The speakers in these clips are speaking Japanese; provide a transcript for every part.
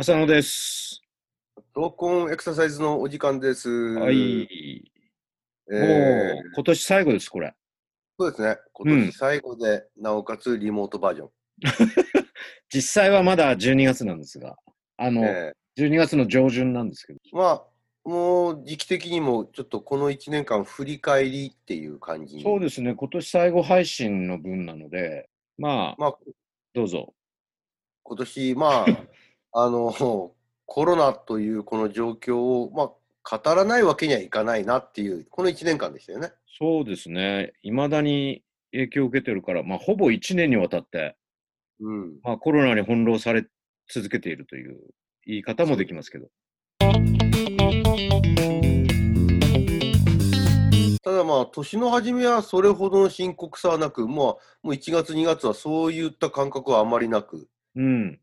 浅野です。ローコンエクササイズのお時間です。はい。えもーう今年最後です、これ。そうですね。今年最後で、なおかつリモートバージョン。実際はまだ12月なんですが、あの、え12月の上旬なんですけど。ーまあ、もう時期的にもちょっとこの1年間振り返りっていう感じに。そうですね、今年最後配信の分なので、まあ、まあ、どうぞ。今年、まあ、あの、コロナというこの状況を、まあ、語らないわけにはいかないなっていう、この1年間でしたよね。そうですね、いまだに影響を受けてるから、まあ、ほぼ1年にわたって、うん。まあ、コロナに翻弄され続けているという言い方もできますけど。ただまあ、年の初めはそれほどの深刻さはなく、まあ、もう1月、2月はそういった感覚はあまりなく、うん、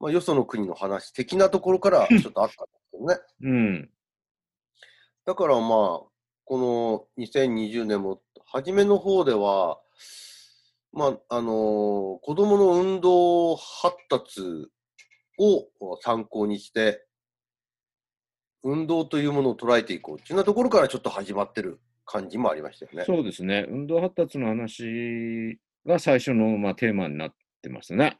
まあ、よその国の話的なところからちょっとあったんですけどね。うん、だからまあ、この2020年も、初めの方では、まあ、あのー子供の運動発達を参考にして、運動というものを捉えていこうっていうようなところからちょっと始まってる感じもありましたよね。そうですね、運動発達の話が最初の、まあ、テーマになってますね。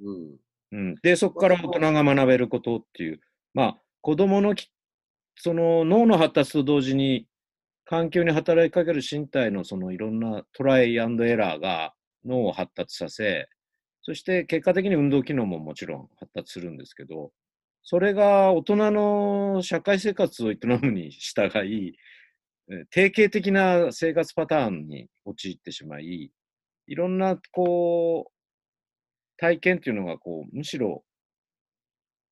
うん。うん、で、そこから大人が学べることっていう、まあ、子供のきその脳の発達と同時に、環境に働きかける身体のそのいろんなトライアンドエラーが脳を発達させ、そして結果的に運動機能ももちろん発達するんですけど、それが大人の社会生活を営むに従い、えー定型的な生活パターンに陥ってしまい、いろんなこう、体験っていうのがこう、むしろ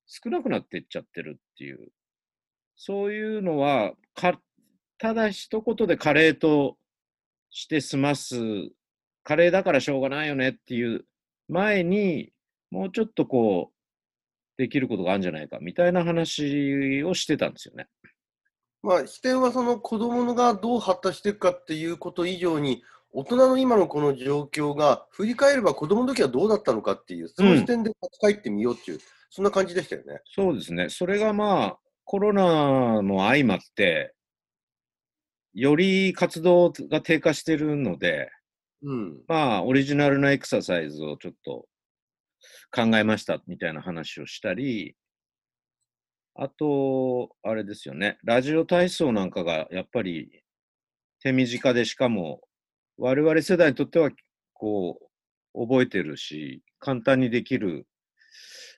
少なくなっていっちゃってるっていう、そういうのは、かただ一言でカレーとして済ます、カレーだからしょうがないよねっていう前に、もうちょっとこう、できることがあるんじゃないかみたいな話をしてたんですよね。まあ、視点はその子供がどう発達していくかっていうこと以上に、大人の今のこの状況が振り返れば子供の時はどうだったのかっていう、その視点で立ち返ってみようっていう、そんな感じでしたよね。そうですね。それがまあ、コロナの相まって、より活動が低下してるので、うん。まあ、オリジナルなエクササイズをちょっと考えましたみたいな話をしたり、あと、あれですよね、ラジオ体操なんかがやっぱり手短で、しかも我々世代にとっては、こう、覚えてるし、簡単にできる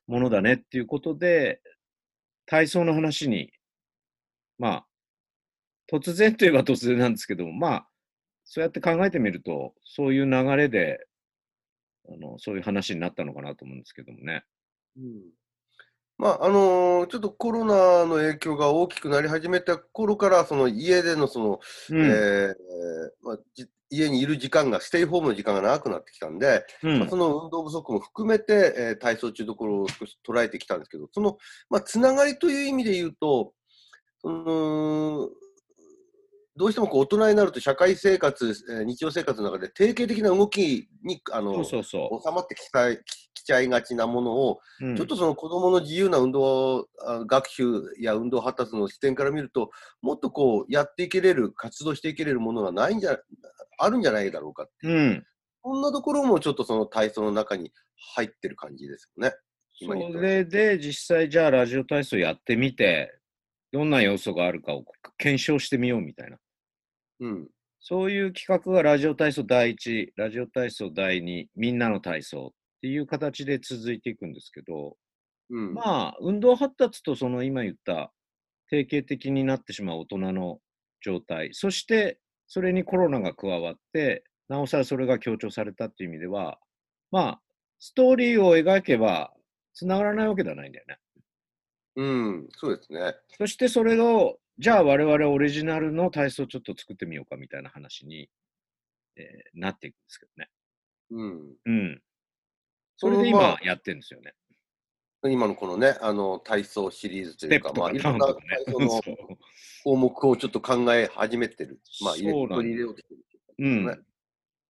ものだねっていうことで、体操の話に、まあ、突然といえば突然なんですけども、まあ、そうやって考えてみると、そういう流れで、あのそういう話になったのかなと思うんですけどもね。うんまああのーちょっとコロナの影響が大きくなり始めた頃から、その家でのその、うん。えーまあ、じ家にいる時間が、ステイホームの時間が長くなってきたんで、うんまあ、その運動不足も含めて、えー体操中どころを少し捉えてきたんですけど、その、まあ、つながりという意味で言うと、そのどうしてもこう大人になると社会生活、えー日常生活の中で定型的な動きにあのそうそうそ収まってきたききちゃいがちなものを、う。うんちょっとその子どもの自由な運動あ学習や運動発達の視点から見ると、もっとこうやっていけれる、活動していけれるものがないんじゃあるんじゃないだろうかっていううん。そんなところもちょっとその体操の中に入ってる感じですよね。それで実際じゃあラジオ体操やってみて、どんな要素があるかを検証してみようみたいな。うん。そういう企画がラジオ体操第1、ラジオ体操第2、みんなの体操っていう形で続いていくんですけど、うん。まあ、運動発達とその今言った定型的になってしまう大人の状態、そしてそれにコロナが加わって、なおさらそれが強調されたっていう意味では、まあ、ストーリーを描けば繋がらないわけではないんだよね。うん、そうですね。そしてそれを、じゃあ我々オリジナルの体操をちょっと作ってみようかみたいな話に、えーなっていくんですけどね。うん。うん。それで今やってるんですよね。今のこのね、あの体操シリーズというか、まあ、いろんな体操ね。の項目をちょっと考え始めてる。まあ、入れ取り入れようとしてる。うん。ね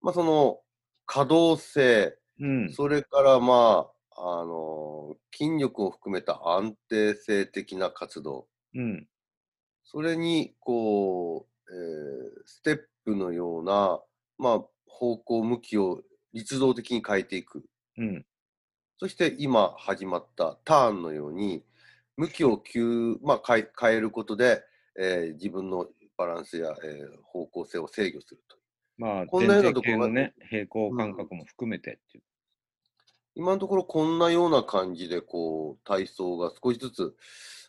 まあ、その可動性、うん。それからまあ、あの、筋力を含めた安定性的な活動。うん。それに、こう、えーステップのような、まあ、方向、向きを立動的に変えていく。うん。そして今始まったターンのように、向きを急、まあ、変え変えることで、えー自分のバランスや、えー方向性を制御すると。まあ、こんなようなところがね、平行感覚も含めてっていう。今のところこんなような感じで、こう、体操が少しずつ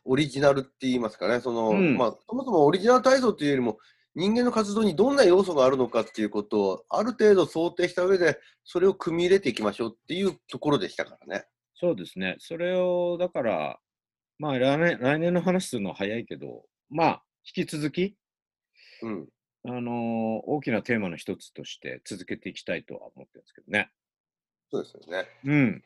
オリジナルって言いますかね、その、うんまあ、そもそもオリジナル体操というよりも、人間の活動にどんな要素があるのかっていうことを、ある程度想定した上で、それを組み入れていきましょうっていうところでしたからね。そうですね。それを、だから、まあ来年、来年の話するのは早いけど、まあ、引き続き、うん。あのー大きなテーマの一つとして続けていきたいとは思ってるんですけどね。そうですよね。うん。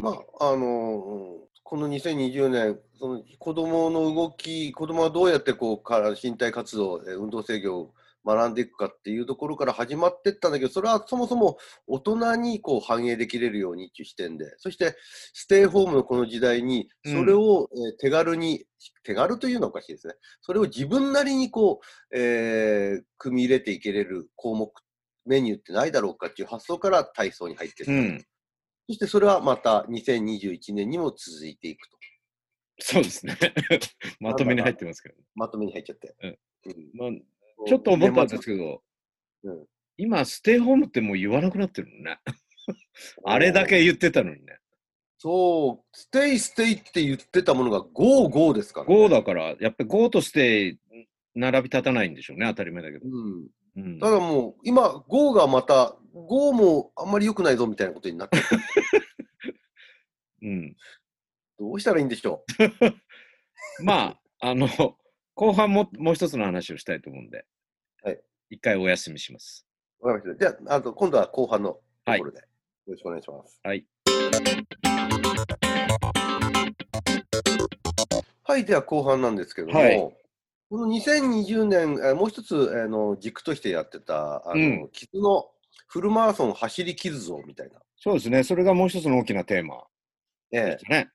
まあ、あのこの2020年、その子供の動き、子供がどうやってこうから身体活動、運動制御を学んでいくかっていうところから始まっていったんだけど、それはそもそも大人にこう反映できれるようにっていう視点で、そしてステイホームのこの時代に、それを、手軽に、手軽というのはおかしいですね。それを自分なりにこう、えー組み入れていけれる項目、メニューってないだろうかっていう発想から体操に入っていった。うん。そしてそれはまた2021年にも続いていくと。そうですね。まとめに入ってますけど、まとめに入っちゃって。うんうんまあ、ちょっと思ったんですけど、うん今、 stay home ってもう言わなくなってるもんね。あれだけ言ってたのにね。そう、 stay stay って言ってたものが GO GO ですから、ね。GO だから、やっぱり GO と stay、並び立たないんでしょうね、当たり前だけど。うん。うん、ただもう、今、GO がまた、GO もあんまり良くないぞみたいなことになってる うん、どうしたらいいんでしょ まあ、あの、後半ももう一つの話をしたいと思うんで、はい、一回お休みします。う。わかりました。じゃあ、あと今度は後半のところで、よろしくお願いします。はい。はい、では後半なんですけども、はいこの2020年、えーもう一つあの軸としてやってた、あの、うん傷のフルマラソン走り傷像みたいな。そうですね、それがもう一つの大きなテーマええでしたね。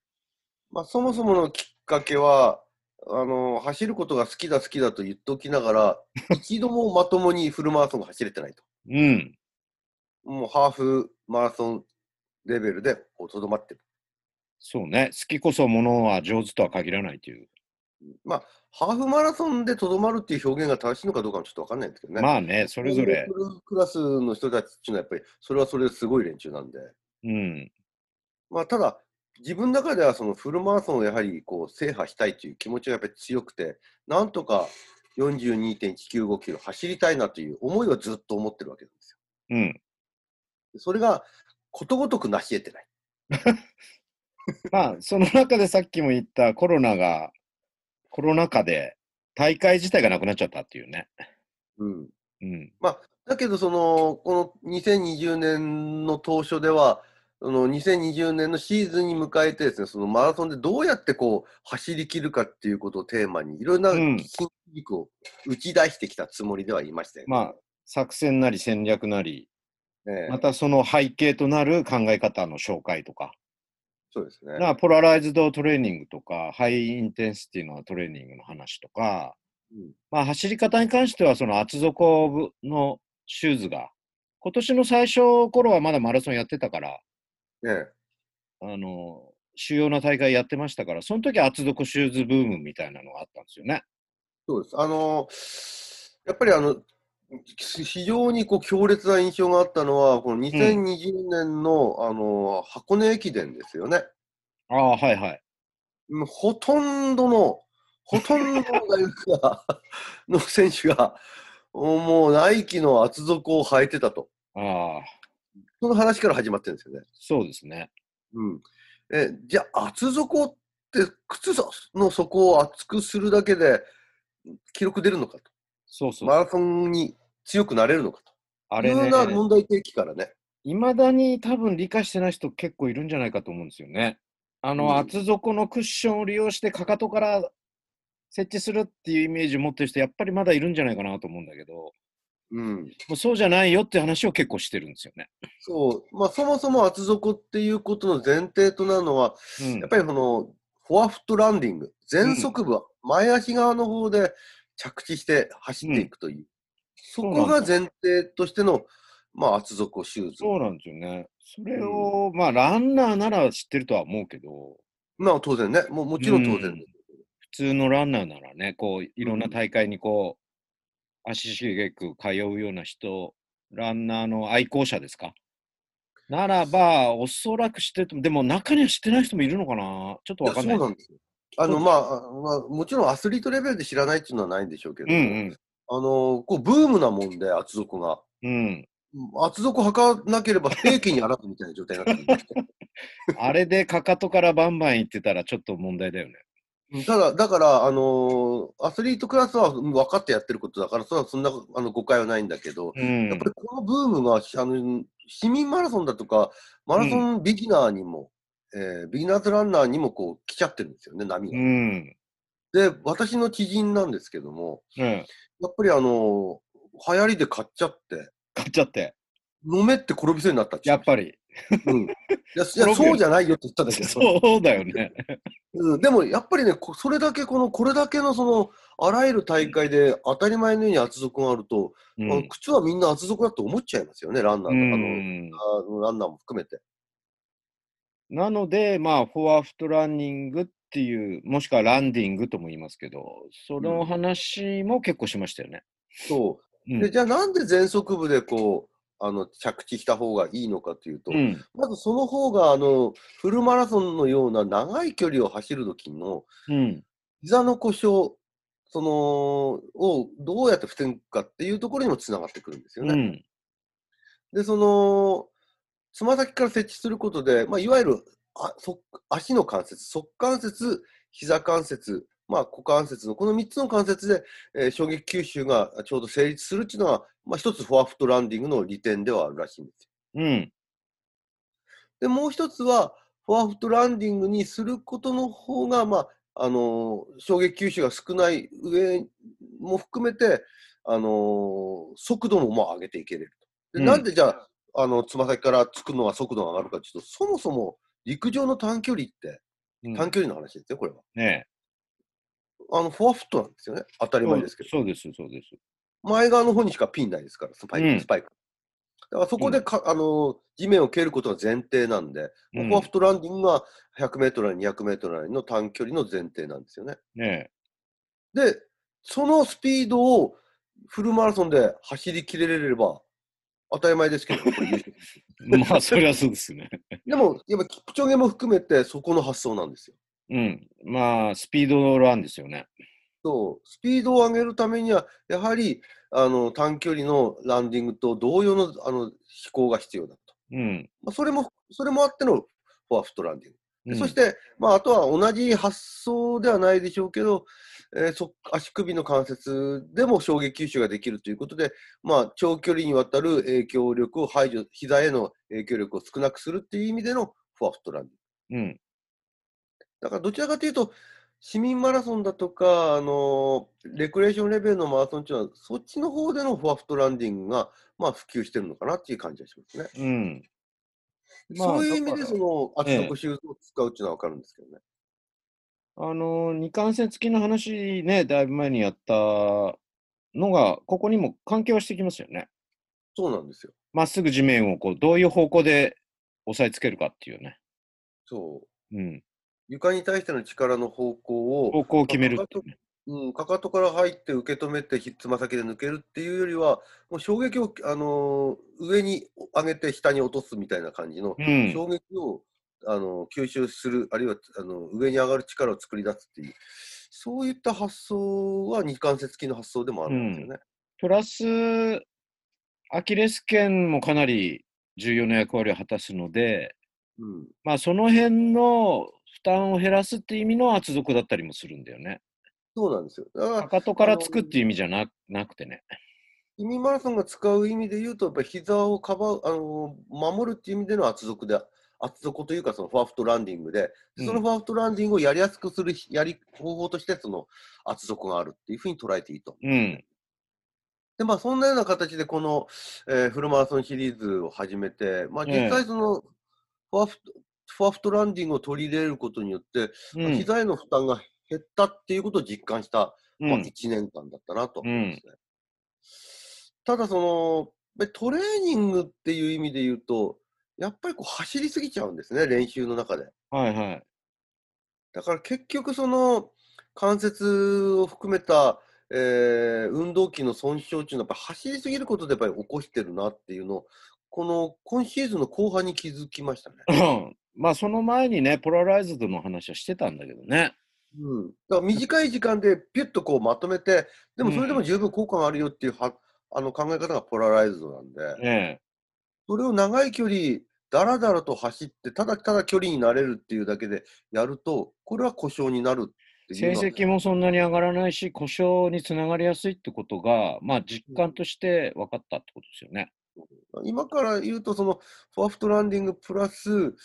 まあ、そもそものきっかけは、あの、走ることが好きだ好きだと言っておきながら、一度もまともにフルマラソンが走れてないと。うん、もうハーフマラソンレベルでこうとどまってる。そうね、好きこそものは上手とは限らないという。まあ、ハーフマラソンでとどまるっていう表現が正しいのかどうかもちょっとわかんないんですけどね。まあね、それぞれ、クラスの人たちっていうのはやっぱり、それはそれですごい連中なんで。うん、まあ、ただ、自分の中ではそのフルマラソンをやはりこう制覇したいという気持ちがやっぱり強くて、なんとか42.195キロ走りたいなという思いはずっと思ってるわけなんですよ。うん。それがことごとく成し得てない。まあ、その中でさっきも言ったコロナが、コロナ禍で大会自体がなくなっちゃったっていうね。うん。うん、だけど、その、この2020年の当初では、その2020年のシーズンに迎えてですね、そのマラソンでどうやってこう走り切るかっていうことをテーマに、いろんなうん筋肉を打ち出してきたつもりではいましたよ、ね。まあ、作戦なり戦略なり、ええまたその背景となる考え方の紹介とか、そうですね。だからポラライズドトレーニングとか、ハイインテンシティのトレーニングの話とか、うんまあ、走り方に関しては、その厚底のシューズが、今年の最初頃はまだマラソンやってたから、ええあの、主要な大会やってましたから、その時厚底シューズブームみたいなのがあったんですよね。そうです。あのやっぱりあの、非常にこう強烈な印象があったのは、この2020年の、あの箱根駅伝ですよね。ああ、はいはい。ほとんどの、ほとんどの大学が の選手が、もうナイキの厚底を履いてたと。ああ、その話から始まってるんですよね。そうですね。うん。え、じゃあ厚底って靴の底を厚くするだけで記録出るのかと。そうそう。マラソンに強くなれるのかと。あれねいうよう、な問題提起からね。いまだに多分理解してない人結構いるんじゃないかと思うんですよね。あの、うん厚底のクッションを利用してかかとから設置するっていうイメージを持ってる人、やっぱりまだいるんじゃないかなと思うんだけど、うん。もうそうじゃないよって話を結構してるんですよね。そう。まあ、そもそも厚底っていうことの前提となるのは、うんやっぱりこの、フォアフットランディング、前足部、前足側の方で着地して走っていくという、そこが前提としての、まあ、厚底シューズ。そうなんですよね。それを、まあ、ランナーなら知ってるとは思うけど、まあ、当然ね。もうもちろん当然です。普通のランナーならね、こう、いろんな大会にこう、足しげく通うような人、ランナーの愛好者ですか？ならば、おそらく知ってると思う。でも、中には知ってない人もいるのかな？ちょっとわかんない。そうなんですよ。あの、まあ、あまあ、もちろんアスリートレベルで知らないっていうのはないんでしょうけど、うんうん。あの、こう、ブームなもんで、厚底が。うん。厚底履かなければ平気にあらずみたいな状態になって あれでかかとからバンバン行ってたらちょっと問題だよね。うんただ、だから、あのーアスリートクラスはうん分かってやってることだから、それはそんなあの誤解はないんだけど、うんやっぱりこのブームがあの市民マラソンだとか、マラソンビギナーにも、えービギナーズランナーにもこう来ちゃってるんですよね、波が。うん。で、私の知人なんですけども、うん。やっぱりあのー流行りで買っちゃって、買っちゃって。飲めって転びそうになったってやっぱり。うん、いやそうじゃないよって言ったんだけど、そうだよね。うん、でもやっぱりね、こそれだけこの、これだけのその、あらゆる大会で当たり前のように厚底があると、うん。靴はみんな厚底だと思っちゃいますよね、ランナーとかの、うんあのランナーも含めて。なので、まあ、フォアフットランニングっていう、もしくはランディングとも言いますけど、その話も結構しましたよね。そうう。んで、じゃあなんで全速部でこう、あの、着地した方がいいのかというと、うん。まずその方が、あの、フルマラソンのような長い距離を走るときの、うん。膝の故障、その、をどうやって防ぐかっていうところにもつながってくるんですよね。うん。で、その、つま先から設置することで、まあ、いわゆるあそ足の関節、側関節、膝関節、まあ、股関節のこの3つの関節で、えー衝撃吸収がちょうど成立するっていうのが、まあ、一つフォアフットランディングの利点ではあるらしいんですよ。うん。で、もう一つは、フォアフットランディングにすることの方が、まあ、あのー衝撃吸収が少ない上も含めて、あのー速度もまあ上げていけれると。で、うんなんでじゃあ、あの、つま先からつくのは速度が上がるかというと、そもそも陸上の短距離って、うん短距離の話ですよ、これは。ねあの、フォアフットなんですよね。当たえり前ですけど。そうです、そうです。前側の方にしかピンないですから、スパイク、うんスパイク。だからそこでか、あの、地面を蹴ることが前提なんで、うんフォアフットランディングが100メートルなり200メートルなりの短距離の前提なんですよね。ねで、そのスピードをフルマラソンで走りきれれれば、当たり前ですけど。まあ、そりゃそうですね。でも、やっぱキプチョゲも含めてそこの発想なんですよ。うん。まあ、スピードランですよね。そう、スピードを上げるためには、やはりあの短距離のランディングと同様のあの飛行が必要だと。うん。まあ、それも、それもあってのフォアフットランディング。でうんそして、まあ、あとは同じ発想ではないでしょうけど、えーそ足首の関節でも衝撃吸収ができるということで、まあ、長距離にわたる影響力を排除、膝への影響力を少なくするっていう意味でのフォアフットランディング。うん。だからどちらかというと、市民マラソンだとか、あのレクレーションレベルのマラソンっていうのは、そっちの方でのフォアフットランディングが、まあ、普及してるのかなっていう感じがしますね。うん。まあそういう意味で、その厚ええ底シューズを使うっていうのは分かるんですけどね。あの、二関節付きの話ね、だいぶ前にやったのが、ここにも関係はしてきますよね。そうなんですよ。まっすぐ地面をこう、どういう方向で押さえつけるかっていうね。そう。うん。床に対しての力の方向を、方向を決めるね。うん、かかとから入って受け止めて、ひつま先で抜けるっていうよりは、もう衝撃を、あのー上に上げて下に落とすみたいな感じの、うん。衝撃を、あの吸収する、あるいはあの上に上がる力を作り出すっていう、そういった発想は二関節付きの発想でもあるんですよね。プラス、アキレス腱もかなり重要な役割を果たすので、うんまあ、その辺の負担を減らすっていう意味の厚底だったりもするんだよね。そうなんですよ。だからか、かとからつくっていう意味じゃななくてね。市民マラソンが使う意味で言うと、やっぱり膝をかばう、あの守るっていう意味での厚底で、厚底というか、そのフォアフットランディングで、うんそのフォアフットランディングをやりやすくするやり方法として、その厚底があるっていうふうに捉えていいと思う。うん。で、まあ、そんなような形で、この、えーフルマラソンシリーズを始めて、まあ、ええ実際、その、フォアフト、フォアフットランディングを取り入れることによって、まあうん。膝への負担が減ったっていうことを実感した、まあ、うん。1年間だったなと思いますね。ただ、その、トレーニングっていう意味で言うと、やっぱりこう走りすぎちゃうんですね、練習の中で。はいはい。だから結局その関節を含めた、えー運動器の損傷っていうのはやっぱ走りすぎることでやっぱり起こしてるなっていうのをこの今シーズンの後半に気づきましたね。まあ、その前にね、ポラライズドの話はしてたんだけどね。うん、だから短い時間でピュッとこうまとめてでもそれでも十分効果があるよっていうはあの考え方がポラライズドなんで。えそれを長い距離だらだらと走ってただただ距離になれるっていうだけでやるとこれは故障になるってえ。成績もそんなに上がらないし、故障につながりやすいってことが、まあ、実感として分かったってことですよね。今から言うと、そのフォアフットランディングプラス、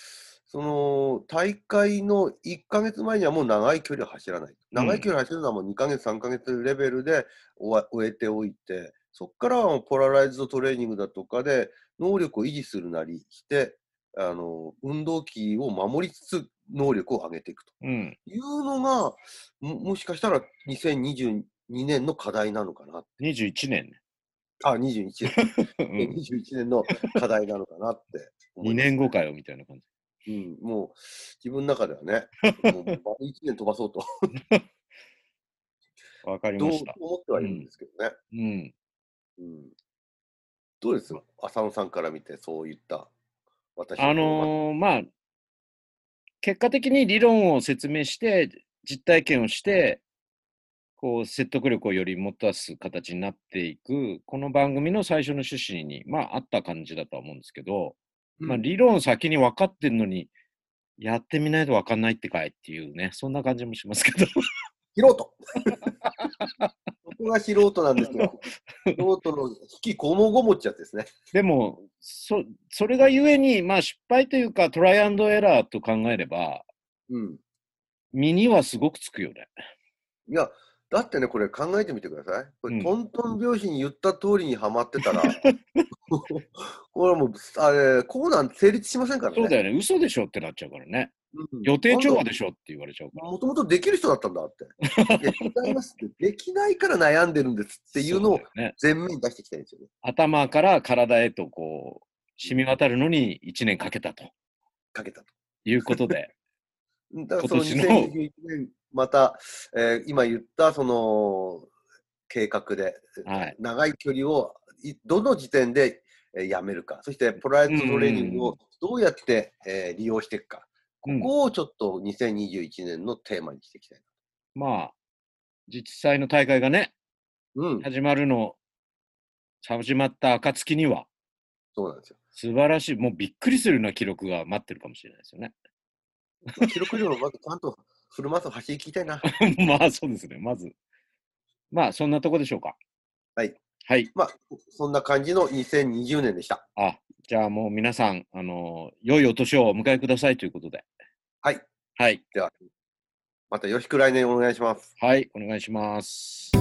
その大会の1ヶ月前にはもう長い距離を走らない。長い距離走るのはもう2ヶ月、3ヶ月レベルで終わ終えておいて、そこからはもうポラライズドトレーニングだとかで能力を維持するなりして、あの運動器を守りつつ能力を上げていくとうん。いうのが、ももしかしたら2022年の課題なのかな。21年ね。あ、21年。うん21年の課題なのかなって思い2ます年後かよみたいな感じ。うん、もう自分の中ではね、もう 丸1年飛ばそうと わかりました。思ってはいるんですけどね。うん。うんどうです？浅野さんから見てそういった私あのーまあ、結果的に理論を説明して、実体験をして、こう、説得力をより持たす形になっていく、この番組の最初の趣旨に、まあ、あった感じだとは思うんですけど、うんまあ、理論先に分かってんのに、やってみないと分かんないってかいっていうね、そんな感じもしますけど。素人 そこが素人なんですよ。素人の引きこもごもっちゃってですね。でも、そ、それがゆえに、まあ、失敗というか、トライアンドエラーと考えれば、うん。身にはすごくつくよね。いや、だってね、これ考えてみてください。これ、うんトントン拍子に言った通りにはまってたら、これはもう、あれ、こうなんて成立しませんからね。そうだよね、嘘でしょってなっちゃうからね。うん予定調和でしょって言われちゃうから。もともとできる人だったんだって。違いますって。できないから悩んでるんですっていうのをそだよね。前面に出してきたんですよね。頭から体へとこう、染み渡るのに1年かけたとかけたと。いうことで。だからその今年の。2021年、また、えー今言ったその計画で、はい。長い距離をいどの時点で、えーやめるか、そしてポライトトレーニングをどうやって、えー利用していくか、こうん。こをちょっと2021年のテーマにしていきたい。まあ、実際の大会がね、うん、始まるの、始まった暁には、そうなんですよ。素晴らしい、もうびっくりするような記録が待ってるかもしれないですよね。記録よりもまずちゃんとフルマラソン走り切りたいな。まあ、そうですね、まず。まあ、そんなとこでしょうか。はい。はい。まあ、そんな感じの2020年でした。あ、じゃあもう皆さん、あの良いお年をお迎えくださいということで。はい。はい。では、またよろしく来年お願いします。はい、お願いします。